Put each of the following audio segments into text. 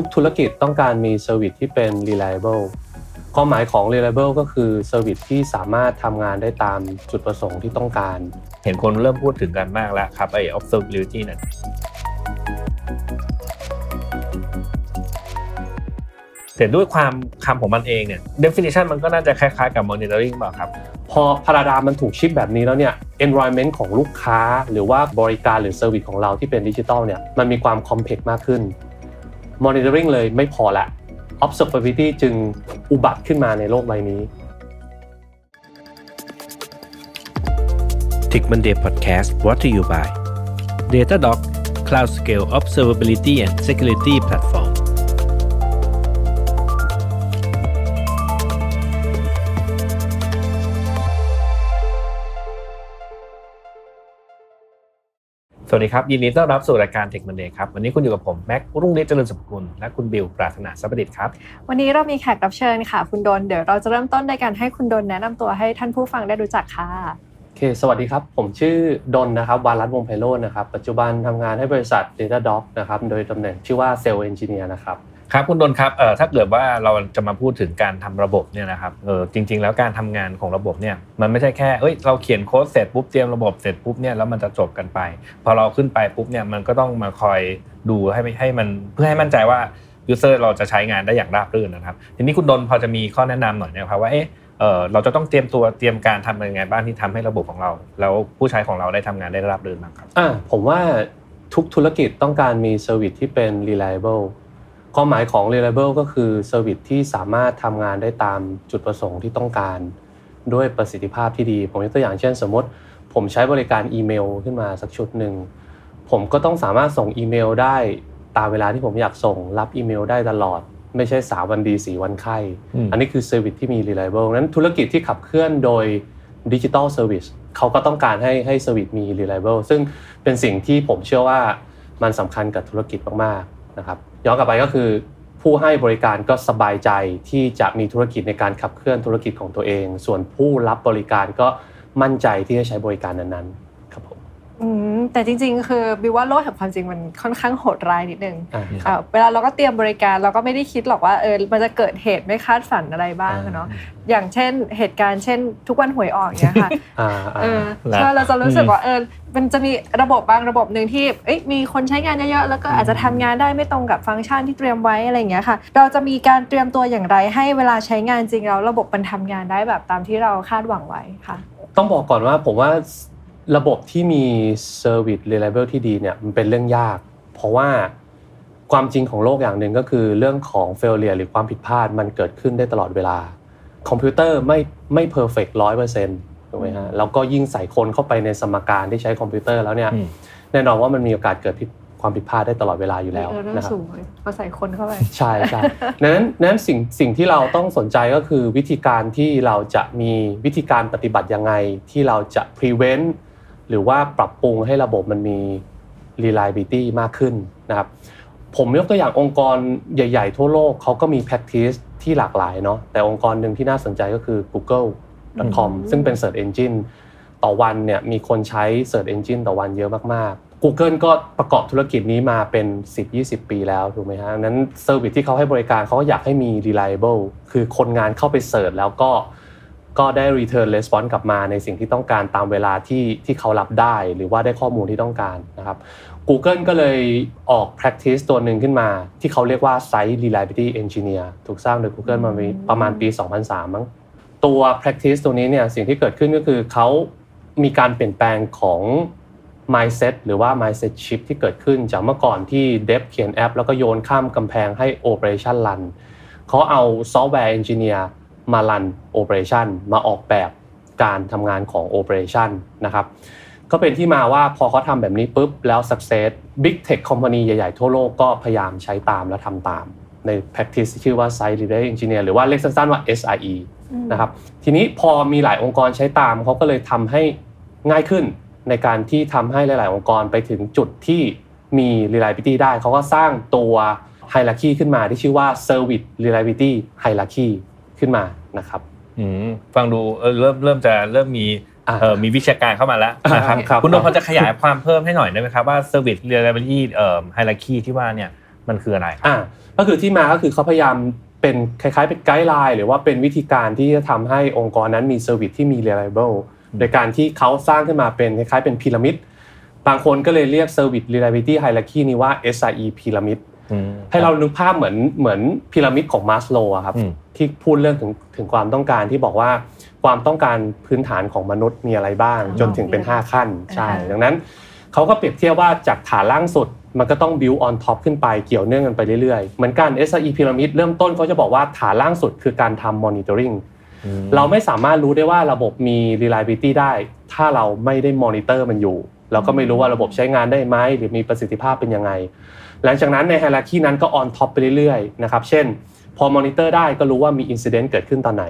ทุกธุรกิจต้องการมี service ที่เป็น reliable ความหมายของ reliable ก็คือ service ที่สามารถทำงานได้ตามจุดประสงค์ที่ต้องการ เห็นคนเริ่มพูดถึงกันมากแล้วครับไอ้ observability นั่นแต่ด้วยความคำของมันเองเนี่ย definition มันก็น่าจะคล้ายๆกับ monitoring เปล่าครับ พอ paradigm มันถูก shift แบบนี้แล้วเนี่ย environment ของลูกค้า หรือว่าบริการหรือ service ของเราที่เป็นดิจิทัลเนี่ยมันมีความ complex มากขึ้น monitoring เลยไม่พอละ observability จึงอุบัติขึ้นมาในโลกใบนี้ Tick Monday Podcast brought to you by Datadog Cloud Scale Observability and Security Platform สวัสดีครับ ยินดีต้อนรับสู่รายการ Tech Monday ครับ วันนี้คุณอยู่กับผม แม็กรุ่งฤทธิ์เจริญสมกุลและคุณบิวปราถนาสัพดิตครับ วันนี้เรามีแขกรับเชิญค่ะ คุณดนเดี๋ยวเราจะเริ่มต้นในการให้คุณดนแนะนำตัวให้ท่านผู้ฟังได้รู้จักค่ะโอเค สวัสดีครับ ผมชื่อดนนะครับวารัตน์วงไพโรจน์นะครับ ปัจจุบันทำงานให้บริษัท Datadog นะครับโดยตำแหน่งชื่อว่า Sales Engineer นะครับ ครับคุณดนครับเอ่อถ้าเกิดว่าเราจะมาพูดถึงการทำระบบเนี่ยนะครับเออจริง ๆ แล้วการทำงานของระบบเนี่ยมันไม่ใช่แค่เอ้ยเราเขียนโค้ดเสร็จปุ๊บเตรียมระบบเสร็จปุ๊บเนี่ยแล้วมันจะจบกันไป พอเราขึ้นไปปุ๊บเนี่ยมันก็ต้องมาคอยดูให้ให้มันเพื่อให้มั่นใจว่า user เราจะใช้งานได้อย่างราบรื่นนะครับ ทีนี้คุณดนพอจะมีข้อแนะนำหน่อยนะครับว่าเอ๊ะเอเราจะต้องเตรียมตัวเตรียมการทำยังไงบ้างที่ทำให้ระบบของเรา แล้วผู้ใช้ของเราได้ทำงานได้ราบรื่นบ้างครับอ่าผมว่าทุกธุรกิจต้องการมี service ที่เป็น reliable ความหมายของ reliable ก็คือ service ที่สามารถทำงานได้ตามจุดประสงค์ที่ต้องการ ด้วยประสิทธิภาพที่ดี ผมยกตัวอย่างเช่น สมมติ ผมใช้บริการอีเมลขึ้นมาสักชุดหนึ่งผมก็ต้องสามารถส่งอีเมลได้ตามเวลาที่ผมอยากส่ง รับอีเมลได้ตลอด ไม่ใช่สามวันดีสี่วันไข้อืมอันนี้คือ service ที่มี reliable นั้นธุรกิจที่ขับเคลื่อนโดย digital service เขาก็ต้องการให้ให้ service มี reliable ซึ่งเป็นสิ่งที่ผมเชื่อว่ามันสำคัญกับธุรกิจมากๆนะครับ ย้อนกลับไปก็คือ ผู้ให้บริการก็สบายใจที่จะมีธุรกิจในการขับเคลื่อนธุรกิจของตัวเอง ส่วนผู้รับบริการก็มั่นใจที่จะใช้บริการนั้นๆ แต่จริง ๆ คือบิวว่าโลกแห่งความจริงมันค่อนข้างโหดร้ายนิดนึงอ่าอ่าเวลาเราก็เตรียมบริการเราก็ไม่ได้คิดหรอกว่าเออมันจะเกิดเหตุไม่คาดฝันอะไรบ้างอะเนาะอย่างเช่นเหตุการณ์เช่น ทุกวันหวยออกเนี้ยค่ะอ่าอ่าเออแล้วใช่เราจะรู้สึกว่าเออมันจะมีระบบบางระบบหนึ่งที่เอ้ยมีคนใช้งานเยอะๆแล้วก็อาจจะทำงานได้ไม่ตรงกับฟังก์ชันที่เตรียมไว้อะไรอย่างเงี้ยค่ะ เราจะมีการเตรียมตัวอย่างไร ให้เวลาใช้งานจริงแล้วระบบมันทำงานได้แบบตามที่เราคาดหวังไว้ค่ะ ต้องบอกก่อนว่าผมว่า ระบบที่มี Service Reliable ที่ดีเนี่ยมันเป็นเรื่องยาก เพราะว่าความจริงของโลกอย่างหนึ่งก็คือเรื่องของ failure หรือความผิดพลาดมันเกิดขึ้นได้ตลอดเวลา คอมพิวเตอร์ไม่ไม่ perfect ร้อยเปอร์เซ็นต์ถูกไหมฮะแล้วก็ยิ่งใส่คนเข้าไปในสมการที่ใช้คอมพิวเตอร์แล้วเนี่ยอืมแน่นอนว่ามันมีโอกาสเกิดผิดความผิดพลาดได้ตลอดเวลาอยู่แล้วเออเรื่องนะครับสูงเลยพอใส่คนเข้าไปใช่ใช่นั้นนั้นสิ่งสิ่งที่เราต้องสนใจก็คือวิธีการที่เราจะมีวิธีการปฏิบัติยังไงที่เราจะ prevent หรือว่าปรับปรุงให้ระบบมันมี reliability มากขึ้นนะครับผมยกตัวอย่างองค์กรใหญ่ ๆ ทั่วโลกเขาก็มี practice ที่หลากหลายเนาะแต่องค์กรหนึ่งที่น่าสนใจก็คือ google.com อืมซึ่งเป็น search engine ต่อวันเนี่ยมีคนใช้ search engine ต่อวันเยอะมากๆ Google ก็ประกอบธุรกิจนี้มาเป็น 10-20 ปีแล้วถูกไหมฮะนั้น service ที่เขาให้บริการเขาก็อยากให้มี reliable คือคนงานเข้าไป search แล้วก็ ก็ได้ return response กลับมาในสิ่งที่ต้องการตามเวลาที่ที่เขารับได้ หรือว่าได้ข้อมูลที่ต้องการนะครับ Google ก็เลยออก practice ตัวหนึ่งขึ้นมา ที่เขาเรียกว่า Site Reliability Engineer ถูกสร้างโดย Google มาประมาณปี 2003 มั้งตัว practice ตัวนี้เนี่ยสิ่งที่เกิดขึ้นก็คือเขามีการเปลี่ยนแปลงของ mindset หรือว่า mindset shift ที่เกิดขึ้นจากเมื่อก่อนที่ dev เขียนแอป แล้วก็โยนข้ามกำแพงให้ operation run เขาเอา software engineer มา run operation มาออกแบบการทำงานของ operation นะครับก็เป็นที่มาว่าพอเขาทำแบบนี้ปุ๊บแล้ว success big tech company ใหญ่ๆ ทั่วโลกก็พยายามใช้ตามและทำตาม ใน practice ที่ชื่อว่า site reliability engineer หรือว่าเรียกสั้นๆว่า SRE นะครับทีนี้พอมีหลายองค์กรใช้ตามเขาก็เลยทำให้ง่ายขึ้นในการที่ทำให้หลายๆ องค์กรไปถึงจุดที่มี reliability ได้ เขาก็สร้างตัว hierarchy ขึ้นมาที่ชื่อว่า service reliability hierarchy ขึ้นมา นะครับอืมฟังดูเออเริ่มเริ่มจะเริ่มมีอ่าเออมีวิชาการเข้ามาแล้วนะครับครับคุณนนท์พอจะขยายความเพิ่มให้หน่อยได้ไหมครับว่า Service Reliability เอ่อ Hierarchy ที่ว่าเนี่ยมันคืออะไรอ่าก็คือที่มาก็คือเขาพยายามเป็นคล้ายๆเป็นไกด์ไลน์หรือว่าเป็นวิธีการที่จะทำให้องค์กรนั้นมีเซอร์วิสที่มี reliable โดยการที่เขาสร้างขึ้นมาเป็นคล้ายๆเป็นพีระมิด บางคนก็เลยเรียก Service Reliability Hierarchy นี้ว่า SIE พีระมิด ให้เรานึกภาพเหมือนเหมือนพีระมิดของมาสโลครับอืมที่พูดเรื่องถึงถึงความต้องการที่บอกว่าความต้องการพื้นฐานของมนุษย์มีอะไรบ้าง จนถึงเป็น 5 ขั้นใช่อ่าดังนั้นเขาก็เปรียบเทียบว่าจากฐานล่างสุดมันก็ต้อง build on top ขึ้นไปเกี่ยวเนื่องกันไปเรื่อยๆ เหมือนกัน SIE พีระมิดเริ่มต้นเขาจะบอกว่าฐานล่างสุดคือการทำ monitoring เราไม่สามารถรู้ได้ว่าระบบมี reliability ได้ ถ้าเราไม่ได้มอนิเตอร์มันอยู่ เราก็ไม่รู้ว่าระบบใช้งานได้ไหมหรือมีประสิทธิภาพเป็นยังไง หลังจากนั้นใน hierarchy นั้นก็ on top ไปเรื่อยๆนะครับเช่น พอมอนิเตอร์ได้ก็รู้ว่ามี incident เกิดขึ้นตอนไหน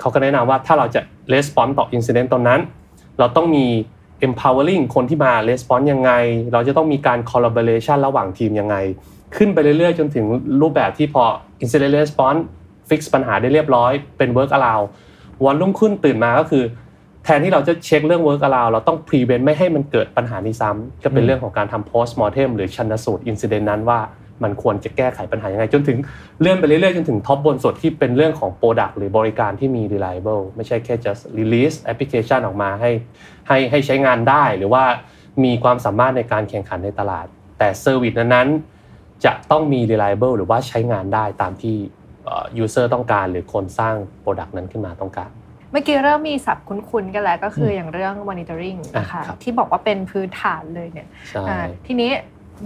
เขาก็แนะนำว่าถ้าเราจะ response ต่อ incident ตอนนั้น เราต้องมี empowering คนที่มา response ยังไง เราจะต้องมีการ collaboration ระหว่างทีมยังไง ขึ้นไปเรื่อยๆ จนถึงรูปแบบที่พอ incident response fix ปัญหาได้เรียบร้อยเป็น work allow วันรุ่งขึ้นตื่นมาก็คือ แทนที่เราจะเช็คเรื่อง work allow เราต้อง prevent ไม่ให้มันเกิดปัญหานี้ซ้ำก็เป็นเรื่องของการทำ post mortem หรือชันสูตร incident นั้นว่ามันควรจะแก้ไขปัญหายังไง จนถึงเลื่อนไปเรื่อยๆ จนถึงท็อปบนสุดที่เป็นเรื่องของ product หรือบริการที่มี reliable ไม่ใช่แค่ just release application ออกมาให้ให้ให้ใช้งานได้หรือว่ามีความสามารถในการแข่งขันในตลาด แต่ service นั้นๆจะต้องมี reliable หรือว่าใช้งานได้ตามที่เอ่อ user ต้องการ หรือคนสร้าง product นั้นขึ้นมาต้องการ เมื่อกี้เริ่มมีศัพท์คุ้นๆกันแล้วก็คืออย่างเรื่อง monitoring นะคะอะครับที่บอกว่าเป็นพื้นฐานเลยเนี่ยใช่อ่าทีนี้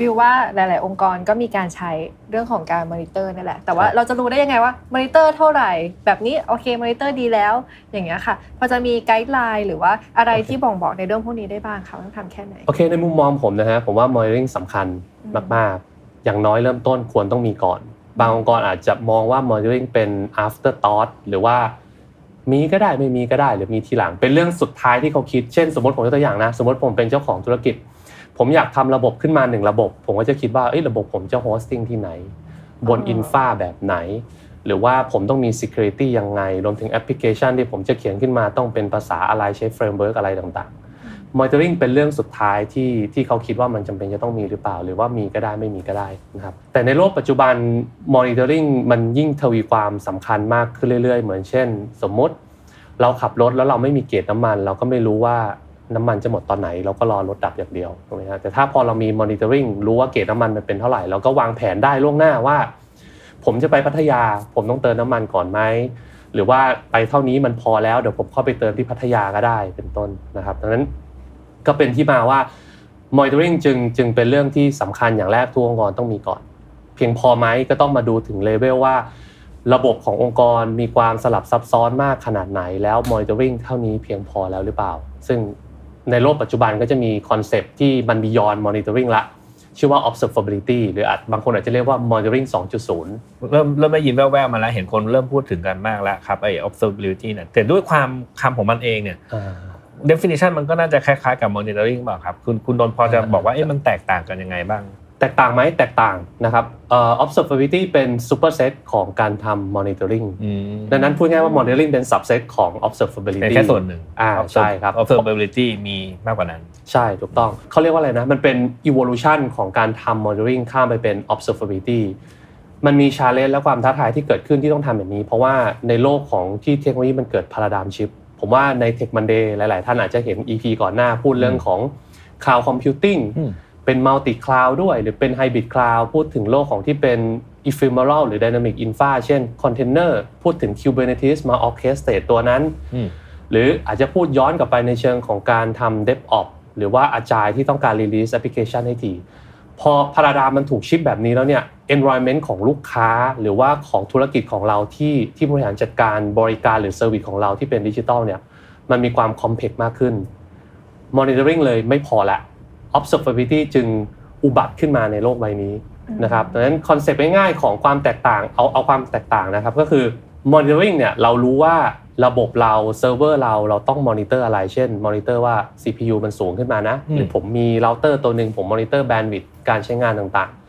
บิวว่าหลาย ๆ องค์กรก็มีการใช้เรื่องของการมอนิเตอร์นี่แหละ แต่ว่าเราจะรู้ได้ยังไงว่ามอนิเตอร์เท่าไหร่ แบบนี้โอเคมอนิเตอร์ดีแล้ว อย่างเงี้ยค่ะพอจะมี guideline หรือว่าอะไรที่บ่งบอกในเรื่องพวกนี้ได้บ้างคะต้องทำแค่ไหน โอเค ในมุมมองผมนะฮะผมว่า monitoring สำคัญอืมมาก ๆ อย่างน้อยเริ่มต้นควรต้องมีก่อน บางองค์กรอาจจะมองว่า monitoring เป็น after thought หรือว่า มีก็ได้ไม่มีก็ได้หรือมีทีหลัง เป็นเรื่องสุดท้ายที่เขาคิดเช่นสมมติผมยกตัวอย่างนะ สมมติผมเป็นเจ้าของธุรกิจ ผมอยากทำระบบขึ้นมาหนึ่งระบบ ผมก็จะคิดว่าเอ้ยระบบผมจะ hosting ที่ไหน บนอ๋ออินฟาแบบไหน หรือว่าผมต้องมี security ยังไงรวมถึงแอปพลิเคชันที่ผมจะเขียนขึ้นมาต้องเป็นภาษาอะไรใช้ framework อะไรต่างๆ monitoring เป็นเรื่องสุดท้ายที่ที่เขาคิดว่ามันจำเป็นจะต้องมีหรือเปล่า หรือว่ามีก็ได้ไม่มีก็ได้นะครับแต่ในโลกปัจจุบัน monitoring มันยิ่งทวีความสำคัญมากขึ้นเรื่อย ๆ เหมือนเช่น สมมุติเราขับรถแล้วเราไม่มีเกจน้ำมัน เราก็ไม่รู้ว่าน้ำมันจะหมดตอนไหน เราก็รอรถดับอย่างเดียวถูกไหมฮะแต่ถ้าพอเรามี monitoring รู้ว่าเกจน้ำมันมันเป็นเท่าไหร่เราก็วางแผนได้ล่วงหน้าว่า ผมจะไปพัทยา ผมต้องเติมน้ำมันก่อนไหมหรือว่าไปเท่านี้มันพอแล้วเดี๋ยวผมเข้าไปเติมที่พัทยาก็ได้เป็นต้นนะครับดังนั้น ก็เป็นที่มาว่า monitoring จึงจึงเป็นเรื่องที่สำคัญอย่างแรกทุกองค์กรต้องมีก่อน เพียงพอไหมก็ต้องมาดูถึงเลเวลว่า ระบบขององค์กรมีความสลับซับซ้อนมากขนาดไหนแล้ว monitoring เท่านี้เพียงพอแล้วหรือเปล่า ซึ่งในโลกปัจจุบันก็จะมีคอนเซปต์ที่มัน beyond monitoring ละชื่อว่า observability หรืออาจบางคนอาจจะเรียกว่า monitoring 2.0 เริ่มเริ่มได้ยินแว่วๆมาแล้ว เห็นคนเริ่มพูดถึงกันมากแล้วครับไอ้ observability เนี่ยแต่ด้วยความคำของมันเองเนี่ย definition มันก็น่าจะคล้ายๆกับ monitoring เปล่าครับ คุณคุณดนพอจะบอกว่าเอ๊ะมันแตกต่างกันยังไงบ้าง แตกต่างไหมแตกต่างนะครับเอ่อ observability เป็น superset ของการทำ monitoring ดังนั้นพูดง่ายว่า monitoring เป็น subset ของเป็น observability แค่ส่วนหนึ่งอ่าใช่ครับ observability มีมากกว่านั้น ใช่ถูกต้องเขาเรียกว่าอะไรนะมันเป็น evolution ของการทำ monitoring ข้ามไปเป็น observability มันมี challenge และความท้าทายที่เกิดขึ้นที่ต้องทำแบบนี้ เพราะว่าในโลกของที่เทคโนโลยีมันเกิด paradigm shift ผมว่าใน Tech Monday หลาย ๆ ท่านอาจจะเห็น EP ก่อนหน้าพูดเรื่องของ cloud computing อืมเป็น multi cloud ด้วย หรือเป็น hybrid cloud พูดถึงโลกของที่เป็น ephemeral หรือ dynamic infra เช่น container พูดถึง Kubernetes มา orchestrate ตัวนั้นอืมหรืออาจจะพูดย้อนกลับไปในเชิงของการทำ DevOps หรือว่าอาจายที่ต้องการ release application ให้ทีพอ paradigm มันถูก shift แบบนี้แล้วเนี่ย environment ของลูกค้า หรือว่าของธุรกิจของเราที่ที่บริหารจัดการบริการหรือ service ของเราที่เป็นดิจิทัลเนี่ยมันมีความ complex มากขึ้น monitoring เลยไม่พอละ observability จึงอุบัติขึ้นมาในโลกใบนี้นะครับดังนั้นคอนเซปต์ง่ายๆของความแตกต่างเอาเอาความแตกต่างนะครับก็คือ monitoring เนี่ยเรารู้ว่าระบบเราเซิร์ฟเวอร์เราเราต้องมอนิเตอร์อะไร เช่นมอนิเตอร์ว่า CPU มันสูงขึ้นมานะอืมหรือผมมีเราเตอร์ตัวหนึ่งผมมอนิเตอร์ bandwidth การใช้งานต่างๆ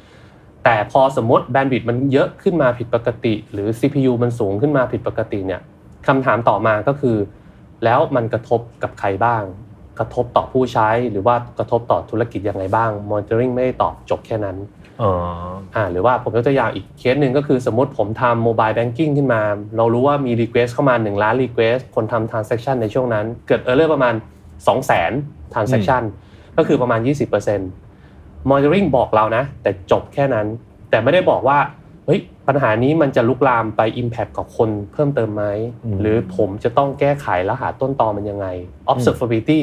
แต่พอสมมติ bandwidth มันเยอะขึ้นมาผิดปกติ หรือ CPU มันสูงขึ้นมาผิดปกติเนี่ยคำถามต่อมาก็คือ แล้วมันกระทบกับใครบ้าง กระทบต่อผู้ใช้หรือว่ากระทบต่อธุรกิจยังไงบ้าง monitoring ไม่ได้ตอบจบแค่นั้นอ๋ออ่าหรือว่าผมยกตัวอย่างอีกเคสหนึ่งก็คือสมมติผมทำโมบายแบงกิ้งขึ้นมา เรารู้ว่ามี Request เข้ามา 1 ล้าน Request คนทำ Transaction ในช่วงนั้น เกิด Error ประมาณ 2 0 0 0 0 0 Transaction ก็คือประมาณ 20% Monitoring บอกเรานะ แต่จบแค่นั้น แต่ไม่ได้บอกว่าเฮ้ยปัญหานี้มันจะลุกลามไป Impact กับคนเพิ่มเติมไหมอืมหรือผมจะต้องแก้ไขแล้วหาต้นตอมันยังไง Observability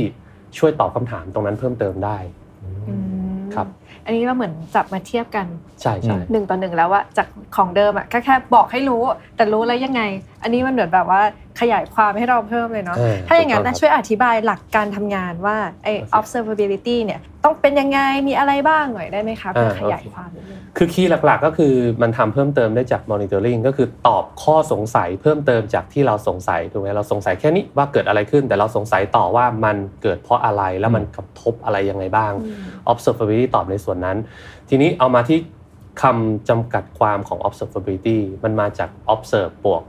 ช่วยตอบคำถามตรงนั้นเพิ่มเติมได้อืมครับอันนี้เราเหมือนจับมาเทียบกันใช่ใช่หนึ่งต่อหนึ่งแล้วว่าจากของเดิมอะก็แค่บอกให้รู้ แต่รู้แล้วยังไง อันนี้มันเหมือนแบบว่าขยายความให้เราเพิ่มเลยเนาะเออถ้าอย่างนั้นถูกต้นะองครับช่วยอธิบายหลักการทำงานว่าไอ้โอเค observability เนี่ยต้องเป็นยังไงมีอะไรบ้างหน่อยได้ไหมคะเพื่ออ่าขยายโอเคความนิดนึงคือคีย์หลักๆ ก็คือมันทำเพิ่มเติมได้จาก monitoring ก็คือตอบข้อสงสัยเพิ่มเติมจากที่เราสงสัยถูกไหมเราสงสัยแค่นี้ว่าเกิดอะไรขึ้น แต่เราสงสัยต่อว่ามันเกิดเพราะอะไรแล้วมันกระทบอะไรยังไงบ้าง observability ตอบในส่วนนั้น ทีนี้เอามาที่คำจำกัดความของ observability มันมาจาก observe บวก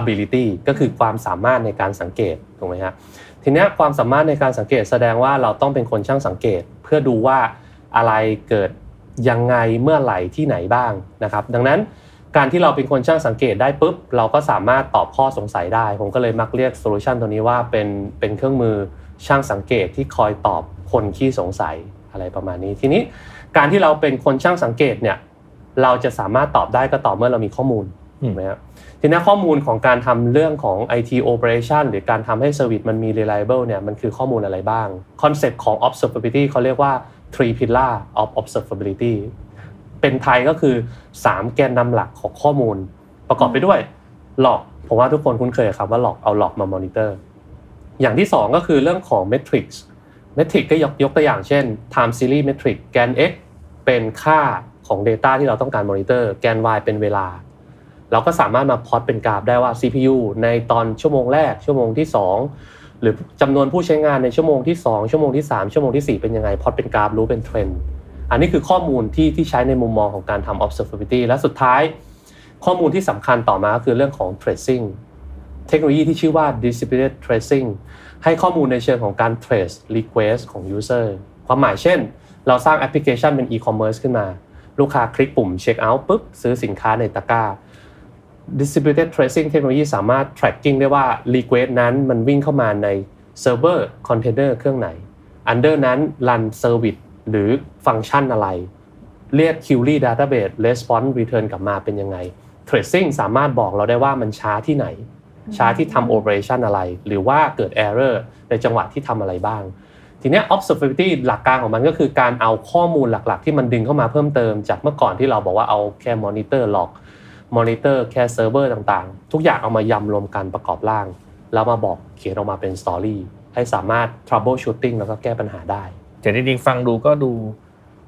ability ก็คือความสามารถในการสังเกตถูกไหมฮะทีนี้ความสามารถในการสังเกตแสดงว่าเราต้องเป็นคนช่างสังเกต เพื่อดูว่าอะไรเกิดยังไงเมื่อไหร่ที่ไหนบ้างนะครับ ดังนั้นการที่เราเป็นคนช่างสังเกตได้ปุ๊บเราก็สามารถตอบข้อสงสัยได้ ผมก็เลยมักเรียกโซลูชันตัวนี้ว่าเป็นเป็นเครื่องมือช่างสังเกตที่คอยตอบคนขี้สงสัยอะไรประมาณนี้ ทีนี้การที่เราเป็นคนช่างสังเกตเนี่ยเราจะสามารถตอบได้ก็ต่อเมื่อเรามีข้อมูล ถูกไหมครับทีนี้ข้อมูลของการทำเรื่องของ IT operation หรือการทำให้ service มันมี reliable เนี่ยมันคือข้อมูลอะไรบ้างคอนเซปต์ของ observability เขาเรียกว่า three pillar of observability เป็นไทยก็คือ 3 แกนนำหลักของข้อมูล ประกอบไปด้วยหลอกผมว่าทุกคนคุ้นเคยครับว่าหลอกเอาหลอกมามอนิเตอร์อย่างที่ 2 ก็คือเรื่องของ metrics metric ก็ยกยกตัวอย่างเช่น time series metric แกน x เป็นค่าของ Data ที่เราต้องการมอนิเตอร์แกน y เป็นเวลา เราก็สามารถมาพอตเป็นกราฟได้ว่า CPU ในตอนชั่วโมงแรกชั่วโมงที่ 2 หรือจำนวนผู้ใช้งานในชั่วโมงที่ 2 ชั่วโมงที่ 3 ชั่วโมงทีสี่ 4 เป็นยังไงพอตเป็นกราฟรู้เป็นเทรนด์อันนี้คือข้อมูลที่ที่ใช้ในมุมมองของการทำ observability และสุดท้าย ข้อมูลที่สำคัญต่อมาก็คือเรื่องของ tracing เทคโนโลยีที่ชื่อว่า distributed tracing ให้ข้อมูลในเชิงของการ trace request ของ user ความหมายเช่น เราสร้างแอปพลิเคชันเป็น e-commerce ขึ้นมา ลูกค้าคลิกปุ่ม check out ปุ๊บซื้อสินค้าในตะกร้า distributed tracing เทคโนโลยีสามารถ tracking ได้ว่า request นั้นมันวิ่งเข้ามาใน server container เครื่องไหน under นั้น run service หรือฟังก์ชันอะไร เรียก query database response return กลับมาเป็นยังไง tracing สามารถบอกเราได้ว่ามันช้าที่ไหน ช้าที่ทำ operation อะไร หรือว่าเกิด error ในจังหวะที่ทำอะไรบ้าง ทีเนี้ย observability หลักการของมันก็คือการเอาข้อมูลหลักๆ ที่มันดึงเข้ามาเพิ่มเติม จากเมื่อก่อนที่เราบอกว่าเอาแค่ monitor log monitor แค่เซิร์ฟเวอร์ต่างๆ ทุกอย่างเอามายำรวมกันประกอบร่าง แล้วมาบอกเขียนออกมาเป็น story ให้สามารถ troubleshooting แล้วก็แก้ปัญหาได้แต่จริงๆฟังดูก็ดู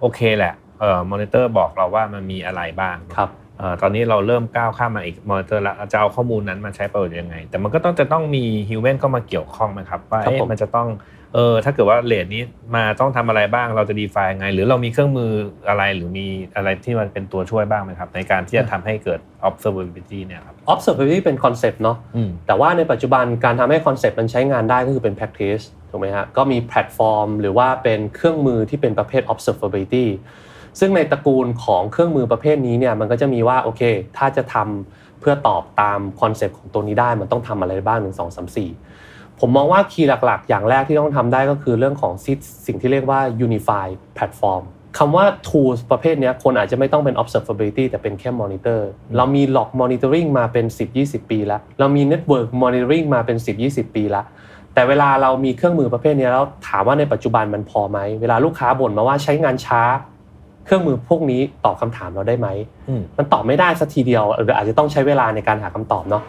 โอเคแหละเอ่อมอนิเตอร์บอกเราว่ามันมีอะไรบ้างครับเอ่อตอนนี้เราเริ่มก้าวข้ามมาอีกมอนิเตอร์แล้วจะเอาข้อมูลนั้นมาใช้ประโยชน์ยังไง แต่มันก็ต้องจะต้องมี human เข้ามาเกี่ยวข้องไหมครับว่าครับเอ๊ะผมมันจะต้อง เออถ้าเกิดว่า alert นี้มาต้องทำอะไรบ้างเราจะ define ยังไง หรือเรามีเครื่องมืออะไรหรือมีอะไรที่มันเป็นตัวช่วยบ้างไหมครับ ในการที่จะทำให้เกิด observability เนี่ยครับ observability เป็นคอนเซปต์เนาะอืมแต่ว่าในปัจจุบันการทำให้คอนเซปต์มันใช้งานได้ก็คือเป็น practice ถูกไหมฮะก็มีแพลตฟอร์ม หรือว่าเป็นเครื่องมือที่เป็นประเภท observability ซึ่งในตระกูลของเครื่องมือประเภทนี้เนี่ยมันก็จะมีว่าโอเค ถ้าจะทำเพื่อตอบตามคอนเซปต์ของตัวนี้ได้มันต้องทำอะไรบ้างหนึ่งสองสามสี่ ผมมองว่าคีย์หลักๆ อย่างแรกที่ต้องทำได้ก็คือเรื่องของสิ่งที่เรียกว่า unify platform คำว่า tools ประเภทเนี้ยคนอาจจะไม่ต้องเป็น observability แต่เป็นแค่ monitor เรามี log monitoring มาเป็น 10-20 ปีแล้ว เรามี network monitoring มาเป็น 10-20 ปีแล้ว แต่เวลาเรามีเครื่องมือประเภทเนี้ยแล้วถามว่าในปัจจุบันมันพอไหม เวลาลูกค้าบ่นมาว่าใช้งานช้า เครื่องมือพวกนี้ตอบคำถามเราได้ไหมอืมมันตอบไม่ได้สักทีเดียวหรืออาจจะต้องใช้เวลาในการหาคำตอบเนาะ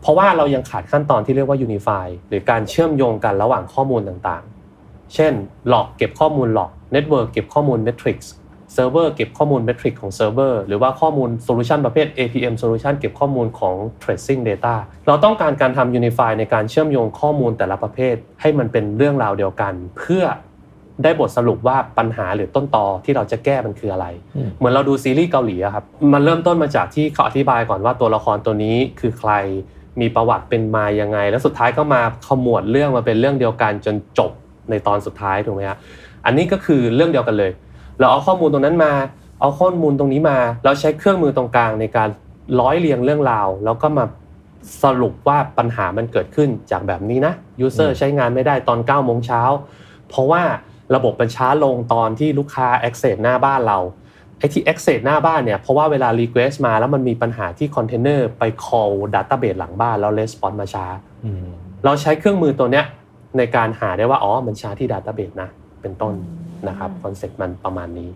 เพราะว่าเรายังขาดขั้นตอนที่เรียกว่า unify หรือการเชื่อมโยงกันระหว่างข้อมูลต่างๆ เช่น log เก็บข้อมูล log network เก็บข้อมูล metrics เซิร์ฟเวอร์เก็บข้อมูล metric ของเซิร์ฟเวอร์หรือว่าข้อมูล solution ประเภท APM solution เก็บข้อมูลของ tracing data เราต้องการการทำ unify ในการเชื่อมโยงข้อมูลแต่ละประเภท ให้มันเป็นเรื่องราวเดียวกัน เพื่อได้บทสรุปว่าปัญหาหรือต้นตอที่เราจะแก้มันคืออะไรอืมเหมือนเราดูซีรีส์เกาหลีอะครับ มันเริ่มต้นมาจากที่เขาอธิบายก่อนว่าตัวละครตัวนี้คือใคร มีประวัติเป็นมายังไง แล้วสุดท้ายก็มาขมวดเรื่องมาเป็นเรื่องเดียวกันจนจบในตอนสุดท้ายถูกไหมฮะอันนี้ก็คือเรื่องเดียวกันเลย เราเอาข้อมูลตรงนั้นมา เอาข้อมูลตรงนี้มา แล้วใช้เครื่องมือตรงกลางในการร้อยเรียงเรื่องราว แล้วก็มาสรุปว่าปัญหามันเกิดขึ้นจากแบบนี้นะ user ใช้งานไม่ได้ตอน9โมงเช้าเพราะว่าระบบมันช้าลงตอนที่ลูกค้า access หน้าบ้านเรา ไอ้ที่ access หน้าบ้านเนี่ยเพราะว่าเวลา request มาแล้วมันมีปัญหาที่คอนเทนเนอร์ไป call database หลังบ้านแล้ว response มาช้าอืมเราใช้เครื่องมือตัวเนี้ยในการหาได้ว่าอ๋อมันช้าที่ database นะเป็นต้นนะครับคอนเซ็ปต์มันประมาณนี้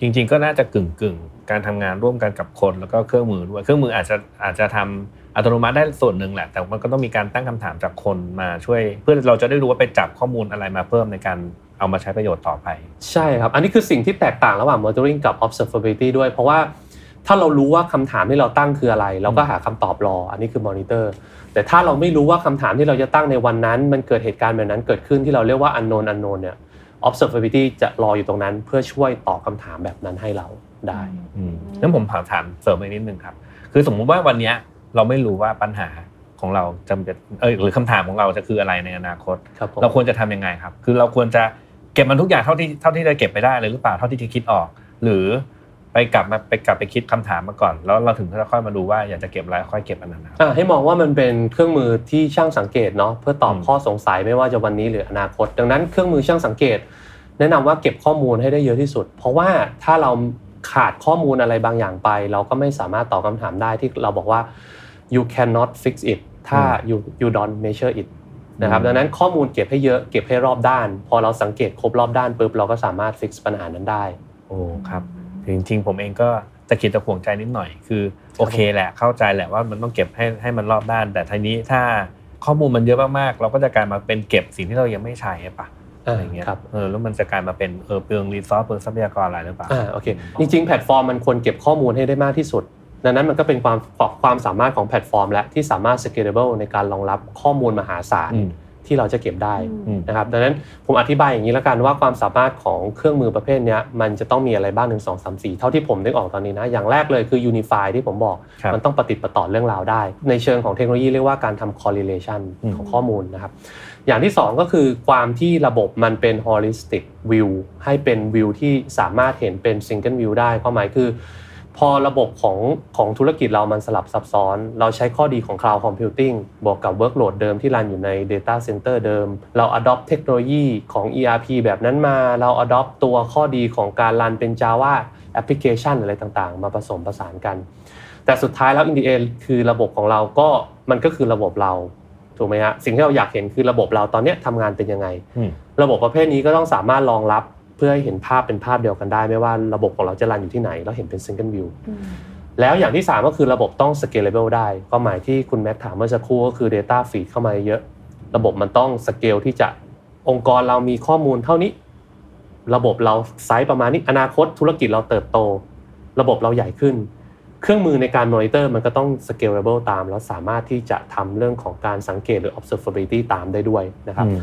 จริง ๆ ก็น่าจะกึ่งกึ่งๆการทำงานร่วมกันกับคนแล้วก็เครื่องมือด้วยเครื่องมืออาจจะอาจจะทำ อัตโนมัติได้ส่วนหนึ่งแหละ แต่มันก็ต้องมีการตั้งคำถามจากคนมาช่วย เพื่อเราจะได้รู้ว่าไปจับข้อมูลอะไรมาเพิ่มในการเอามาใช้ประโยชน์ต่อไป ใช่ครับ อันนี้คือสิ่งที่แตกต่างระหว่าง monitoring กับ observability ด้วย เพราะว่าถ้าเรารู้ว่าคำถามที่เราตั้งคืออะไร เราก็หาคำตอบรอ อันนี้คือ monitor แต่ถ้าเราไม่รู้ว่าคำถามที่เราจะตั้งในวันนั้น มันเกิดเหตุการณ์แบบนั้นเกิดขึ้นที่เราเรียกว่า unknown unknown เนี่ย observability จะรออยู่ตรงนั้นเพื่อช่วยตอบคำถามแบบนั้นให้เราได้อืมงั้นผมถามถามเสริมอีกนิดนึงครับ คือสมมุติว่าวันเนี้ย เราไม่รู้ว่าปัญหาของเราจำเป็นเออหรือคำถามของเราจะคืออะไรในอนาคตครับผมเราควรจะทำยังไงครับ คือเราควรจะเก็บมันทุกอย่างเท่าที่เท่าที่จะเก็บไปได้เลยหรือเปล่าเท่าที่จะคิดออก หรือไปกลับมาไปกลับไปคิดคำถามมาก่อน แล้วเราถึงจะค่อยมาดูว่าอยากจะเก็บอะไรค่อยเก็บอันนั้นนะครับอะให้มองว่ามันเป็นเครื่องมือที่ช่างสังเกตเนาะเพื่อตอบอืมข้อสงสัยไม่ว่าจะวันนี้หรืออนาคต ดังนั้นเครื่องมือช่างสังเกต แนะนำว่าเก็บข้อมูลให้ได้เยอะที่สุด เพราะว่าถ้าเราขาดข้อมูลอะไรบางอย่างไป เราก็ไม่สามารถตอบคำถามได้ที่เราบอกว่า you cannot fix it ถ้า you you don't measure it นะครับดังนั้นข้อมูลเก็บให้เยอะเก็บให้รอบด้าน พอเราสังเกตครบรอบด้านปุ๊บเราก็สามารถ fix ปัญหานั้นได้โอ้ครับจริงๆผมเองก็ตะขิดตะขวงใจนิดหน่อยคือโอเคแหละเข้าใจแหละว่ามันต้องเก็บให้ให้มันรอบด้าน แต่ทีนี้ถ้าข้อมูลมันเยอะมากๆเราก็จะกลายมาเป็นเก็บสิ่งที่เรายังไม่ใช้อะปะอะไรเงี้ยครับเออแล้วมันจะกลายมาเป็นเออเปลือง resource เปลืองทรัพยากรอะไรหรือเปล่าอ่าโอเคจริงๆแพลตฟอร์มมันควรเก็บข้อมูลให้ได้มากที่สุด ดังนั้นมันก็เป็นความความสามารถของแพลตฟอร์ม และที่สามารถ scalable ในการรองรับข้อมูลมหาศาลอืมที่เราจะเก็บได้อืมนะครับดังนั้นผมอธิบายอย่างนี้แล้วกันว่าความสามารถของเครื่องมือประเภทเนี้ยมันจะต้องมีอะไรบ้างหนึ่งสองสามสี่เท่าที่ผมนึกออกตอนนี้นะ อย่างแรกเลยคือ unify ที่ผมบอกครับมันต้องปฏิดประต่อเรื่องราวได้ ในเชิงของเทคโนโลยีเรียกว่าการทำ correlation อืมของข้อมูลนะครับ อย่างที่สองก็คือความที่ระบบมันเป็น holistic view ให้เป็น view ที่สามารถเห็นเป็น single view ได้ความหมายคือ พอระบบของของธุรกิจเรามันสลับซับซ้อน เราใช้ข้อดีของ cloud computing บวกกับ workload เดิมที่รันอยู่ใน data center เดิม เรา adopt เทคโนโลยีของ ERP แบบนั้นมา เรา adopt ตัวข้อดีของการรันเป็น Java application อะไรต่างๆ มาผสมผสานกัน แต่สุดท้ายแล้ว in the end คือระบบของเราก็มันก็คือระบบเราถูกไหมฮะสิ่งที่เราอยากเห็นคือระบบเราตอนเนี้ยทำงานเป็นยังไงอืมระบบประเภทนี้ก็ต้องสามารถรองรับ เพื่อให้เห็นภาพเป็นภาพเดียวกันได้ ไม่ว่าระบบของเราจะรันอยู่ที่ไหนเราเห็นเป็น single view แล้วอย่างที่ 3 ก็คือระบบต้อง scalable ได้ความหมายที่คุณแม็กถามเมื่อสักครู่ก็คือ data feed เข้ามาเยอะ ระบบมันต้อง scale ที่จะองค์กรเรามีข้อมูลเท่านี้ ระบบเราไซส์ประมาณนี้อนาคตธุรกิจเราเติบโต ระบบเราใหญ่ขึ้น เครื่องมือในการ monitor มันก็ต้อง scalable ตาม แล้วสามารถที่จะทำเรื่องของการสังเกตหรือ observability ตามได้ด้วยนะครับอืม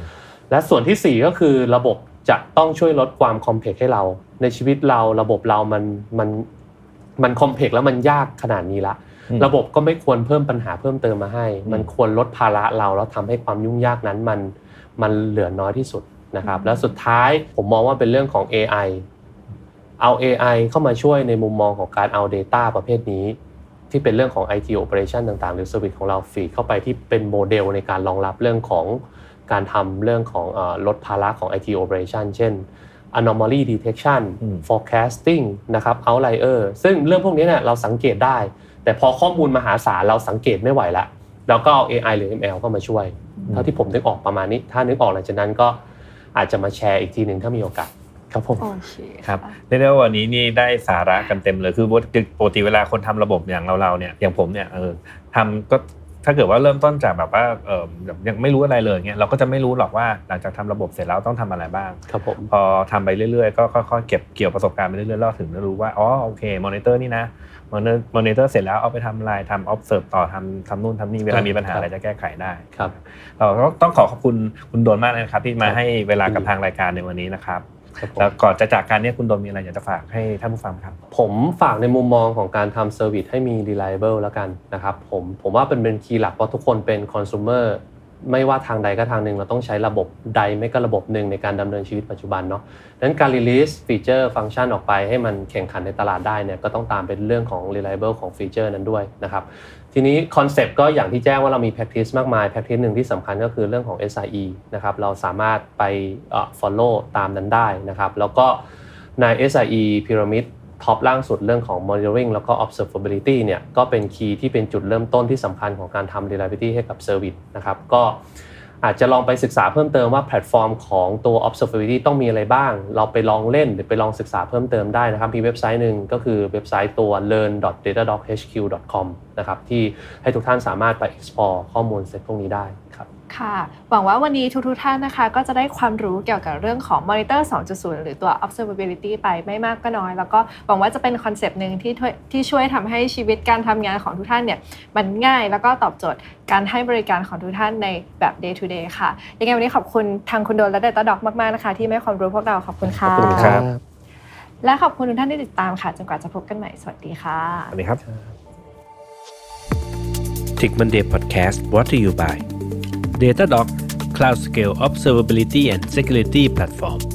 และส่วนที่ 4 ก็คือระบบ จะต้องช่วยลดความคอมเพล็กให้เรา ในชีวิตเราระบบเรามันมันมันคอมเพล็กแล้วมันยากขนาดนี้ละอืมระบบก็ไม่ควรเพิ่มปัญหาเพิ่มเติมมาให้ มันควรลดภาระเราแล้วทำให้ความยุ่งยากนั้นมันมันเหลือน้อยที่สุดนะครับ และสุดท้ายผมมองว่าเป็นเรื่องของ AI เอา AI เข้ามาช่วยในมุมมองของการเอา Data ประเภทนี้ ที่เป็นเรื่องของ IT operation ต่างๆ หรือ service ของเราฟีดเข้าไปที่เป็นโมเดลในการรองรับเรื่องของ การทำเรื่องของเออลดภาระของ IT operation เช่น anomaly detection อืม forecasting นะครับ outlier ซึ่งเรื่องพวกนี้เนี่ยเราสังเกตได้ แต่พอข้อมูลมหาศาลเราสังเกตไม่ไหวละเราก็เอา AI หรือ ML เข้ามาช่วย เท่าที่ผมนึกออกประมาณนี้ ถ้านึกออกหลังจากนั้นก็อาจจะมาแชร์อีกทีหนึ่งถ้ามีโอกาสครับผมโอเคครับเรียกได้ว่าวันนี้นี่ได้สาระกันเต็มเลยคือปกติเวลาคนทำระบบอย่างเราๆเนี่ยอย่างผมเนี่ยเออทำก็ ถ้าเกิดว่าเริ่มต้นจากแบบว่าเออแบบยังไม่รู้อะไรเลยเงี้ยเราก็จะไม่รู้หรอกว่าหลังจากทำระบบเสร็จแล้วต้องทำอะไรบ้างครับผมพอทำไปเรื่อยๆก็ค่อยๆเก็บเกี่ยวประสบการณ์ไปเรื่อยๆแล้วถึงจะรู้ว่าอ๋อโอเคมอนิเตอร์นี่นะmonitor monitor เสร็จแล้วเอาไปทำอะไรทำ observe ต่อทำทำนู่นทำนี่เวลามีปัญหาอะไรจะแก้ไขได้ครับเราก็ต้องขอขอบคุณคุณโดนมากเลยนะครับที่มาให้เวลากับทางรายการในวันนี้นะครับครับผม แล้วก่อนจะจากกันเนี่ยคุณโดนมีอะไรอยากจะฝากให้ท่านผู้ฟังครับ ผมฝากในมุมมองของการทำ service ให้มี reliable แล้วกันนะครับผมผมว่าเป็นเป็น key หลักเพราะทุกคนเป็นคอน sumer ไม่ว่าทางใดก็ทางหนึ่งเราต้องใช้ระบบใดไม่ก็ระบบหนึ่งในการดำเนินชีวิตปัจจุบันเนาะดังนั้นการ release ฟีเจอร์ฟังก์ชันออกไปให้มันแข่งขันในตลาดได้เนี่ยก็ต้องตามเป็นเรื่องของ reliable ของฟีเจอร์นั้นด้วยนะครับทีนี้คอนเซปต์ก็อย่างที่แจ้งว่าเรามี practice มากมาย practice หนึ่งที่สำคัญก็คือเรื่องของ SIE นะครับเราสามารถไป follow ตามนั้นได้นะครับแล้วก็ใน SRE pyramid top ล่างสุดเรื่องของ monitoring แล้วก็ observability เนี่ยก็เป็น key ที่เป็นจุดเริ่มต้นที่สำคัญของการทำ reliability ให้กับ service นะครับก็อาจจะลองไปศึกษาเพิ่มเติมว่าแพลตฟอร์มของตัว observability ต้องมีอะไรบ้าง เราไปลองเล่นหรือไปลองศึกษาเพิ่มเติมได้นะครับมีเว็บไซต์หนึ่งก็คือเว็บไซต์ตัว learn.datadoghq.com นะครับที่ให้ทุกท่านสามารถไป explore ข้อมูลเซตพวกนี้ได้ครับ ค่ะ หวังว่าวันนี้ทุกๆท่านนะคะ ก็จะได้ความรู้เกี่ยวกับเรื่องของ Monitor 2.0 หรือตัว Observability ไปไม่มากก็น้อย แล้วก็หวังว่าจะเป็นคอนเซปต์หนึ่งที่ช่วยที่ช่วยทำให้ชีวิตการทำงานของทุกท่านเนี่ยมันง่ายแล้วก็ตอบโจทย์การให้บริการของทุกท่านในแบบ day to day ค่ะ ยังไงวันนี้ขอบคุณทางคุณโดนและ Data Doc มากๆนะคะ ที่ให้ความรู้พวกเราขอบคุณค่ะ ขอบคุณครับ และขอบคุณทุกท่านที่ติดตามค่ะจนกว่าจะพบกันใหม่ สวัสดีค่ะ สวัสดีครับ Tick Monday Podcast brought to you by Datadog Cloud Scale Observability and Security Platform